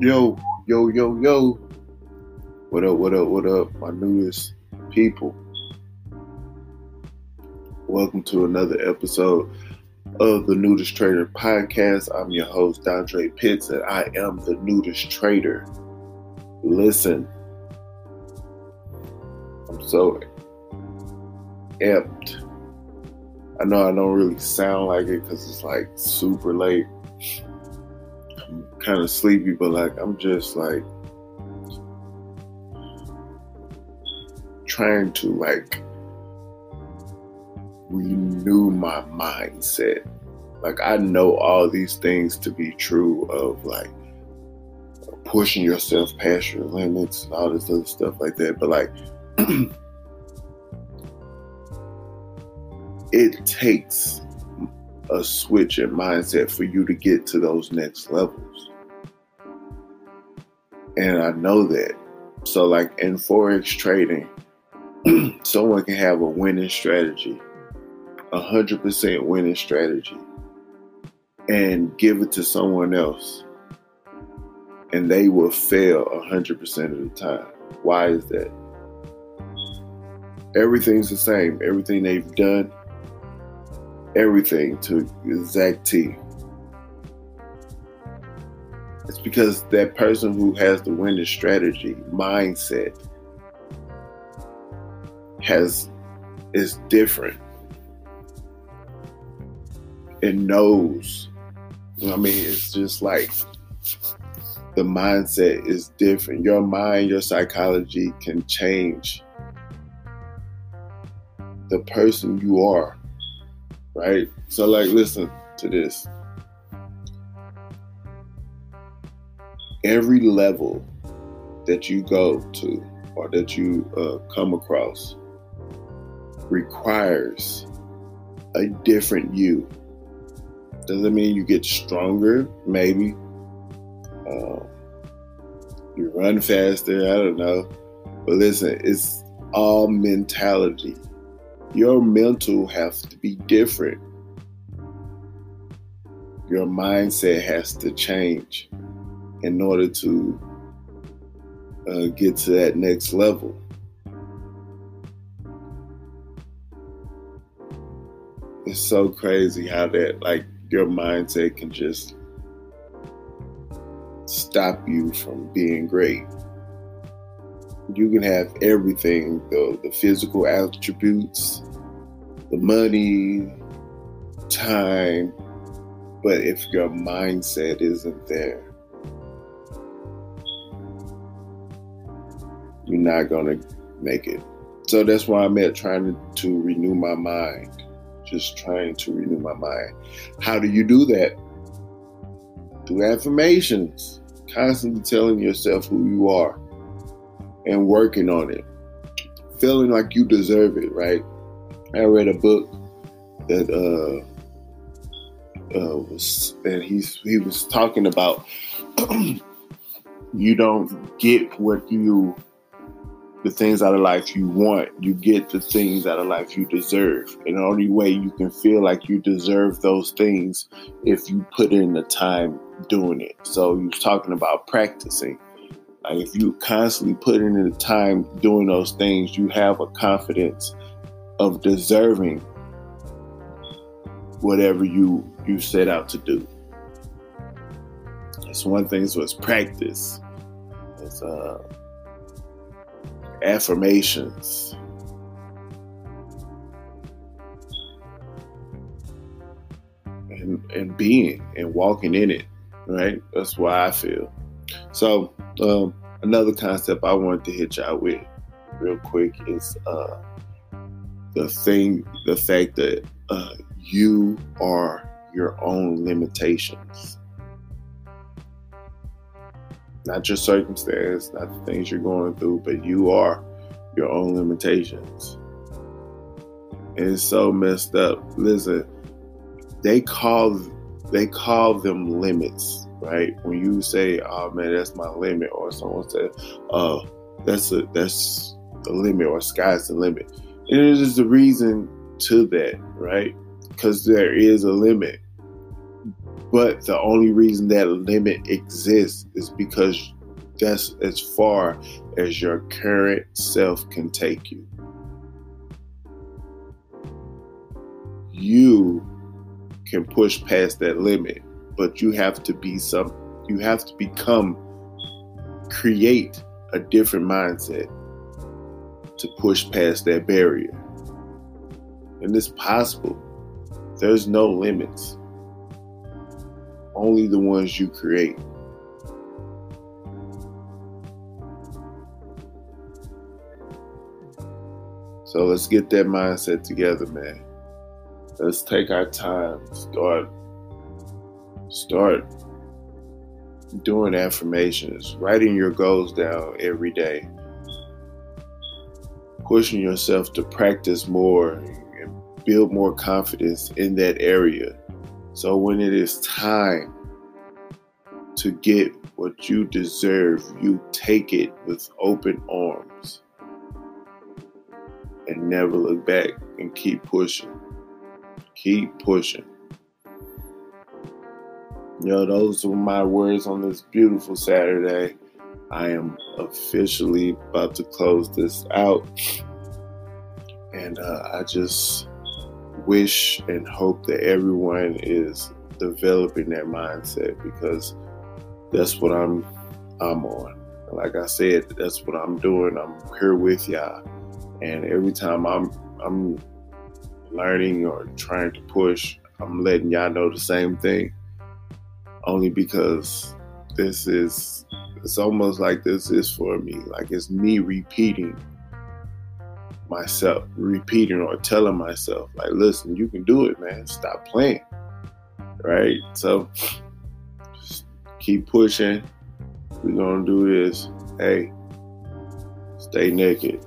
Yo, yo, yo, yo. What up, what up, what up, my newest people? Welcome to another episode of the Nudist Trader podcast. I'm your host, Dondre Pitts, and I am the Nudist Trader. Listen, I'm so amped. I know I don't really sound like it because it's like super late kind of sleepy, but like I'm just like trying to like renew my mindset. Like I know all these things to be true of like pushing yourself past your limits and all this other stuff like that, but like it takes a switch in mindset for you to get to those next levels. And I know that. So, like in Forex trading, someone can have a winning strategy, a 100% winning strategy, and give it to someone else. And they will fail 100% of the time. Why is that? Everything's the same. Everything they've done everything to exact T. It's because that person who has the winning strategy mindset has is different. It knows. I mean, it's just like the mindset is different. Your mind, your psychology can change the person you are right? So, like, listen to this. Every level that you go to or that you uh, come across requires a different you. Doesn't mean you get stronger, maybe. Uh, you run faster, I don't know. But listen, it's all mentality your mental has to be different. Your mindset has to change in order to uh, get to that next level. It's so crazy how that, like, your mindset can just stop you from being great you can have everything the, the physical attributes, the money, time, but if your mindset isn't there, you're not going to make it. So that's why I'm at trying to, to renew my mind. Just trying to renew my mind. How do you do that? Through affirmations, constantly telling yourself who you are and working on it, feeling like you deserve it, right? I read a book that uh, uh, was, and he's he was talking about you don't get what you the things out of life you want, you get the things out of life you deserve. And the only way you can feel like you deserve those things if you put in the time doing it. So he was talking about practicing. If you constantly put in the time doing those things, you have a confidence of deserving whatever you you set out to do. It's one thing, so it's practice. It's uh, affirmations. And, and being and walking in it, right? That's why I feel. So, um, another concept I wanted to hit y'all with real quick is uh, the thing, the fact that uh, you are your own limitations. Not your circumstance, not the things you're going through, but you are your own limitations. And it's so messed up. Listen, they call they call them limits right? When you say, "Oh man, that's my limit," or someone said, "Oh, that's a that's the limit," or "Sky's the limit," and it is the reason to that, right? Because there is a limit. But the only reason that limit exists is because that's as far as your current self can take you. You can push past that limit, but you have to be some you have to become create a different mindset to push past that barrier. And it's possible. There's no limits. Only the ones you create. So let's get that mindset together, man. Let's take our time. Start start doing affirmations, writing your goals down every day, pushing yourself to practice more and build more confidence in that area. So when it is time to get what you deserve, you take it with open arms and never look back and keep pushing. Keep pushing. Yo, those were my words on this beautiful Saturday. I am officially about to close this out. And uh, I just wish and hope that everyone is developing that mindset because that's what I'm I'm on. Like I said, that's what I'm doing. I'm here with y'all. And every time I'm I'm learning or trying to push, I'm letting y'all know the same thing only because this is it's almost like this is for me. Like it's me repeating myself repeating or telling myself like listen you can do it man. Stop playing. Right? So keep pushing. We're gonna do this. Hey stay naked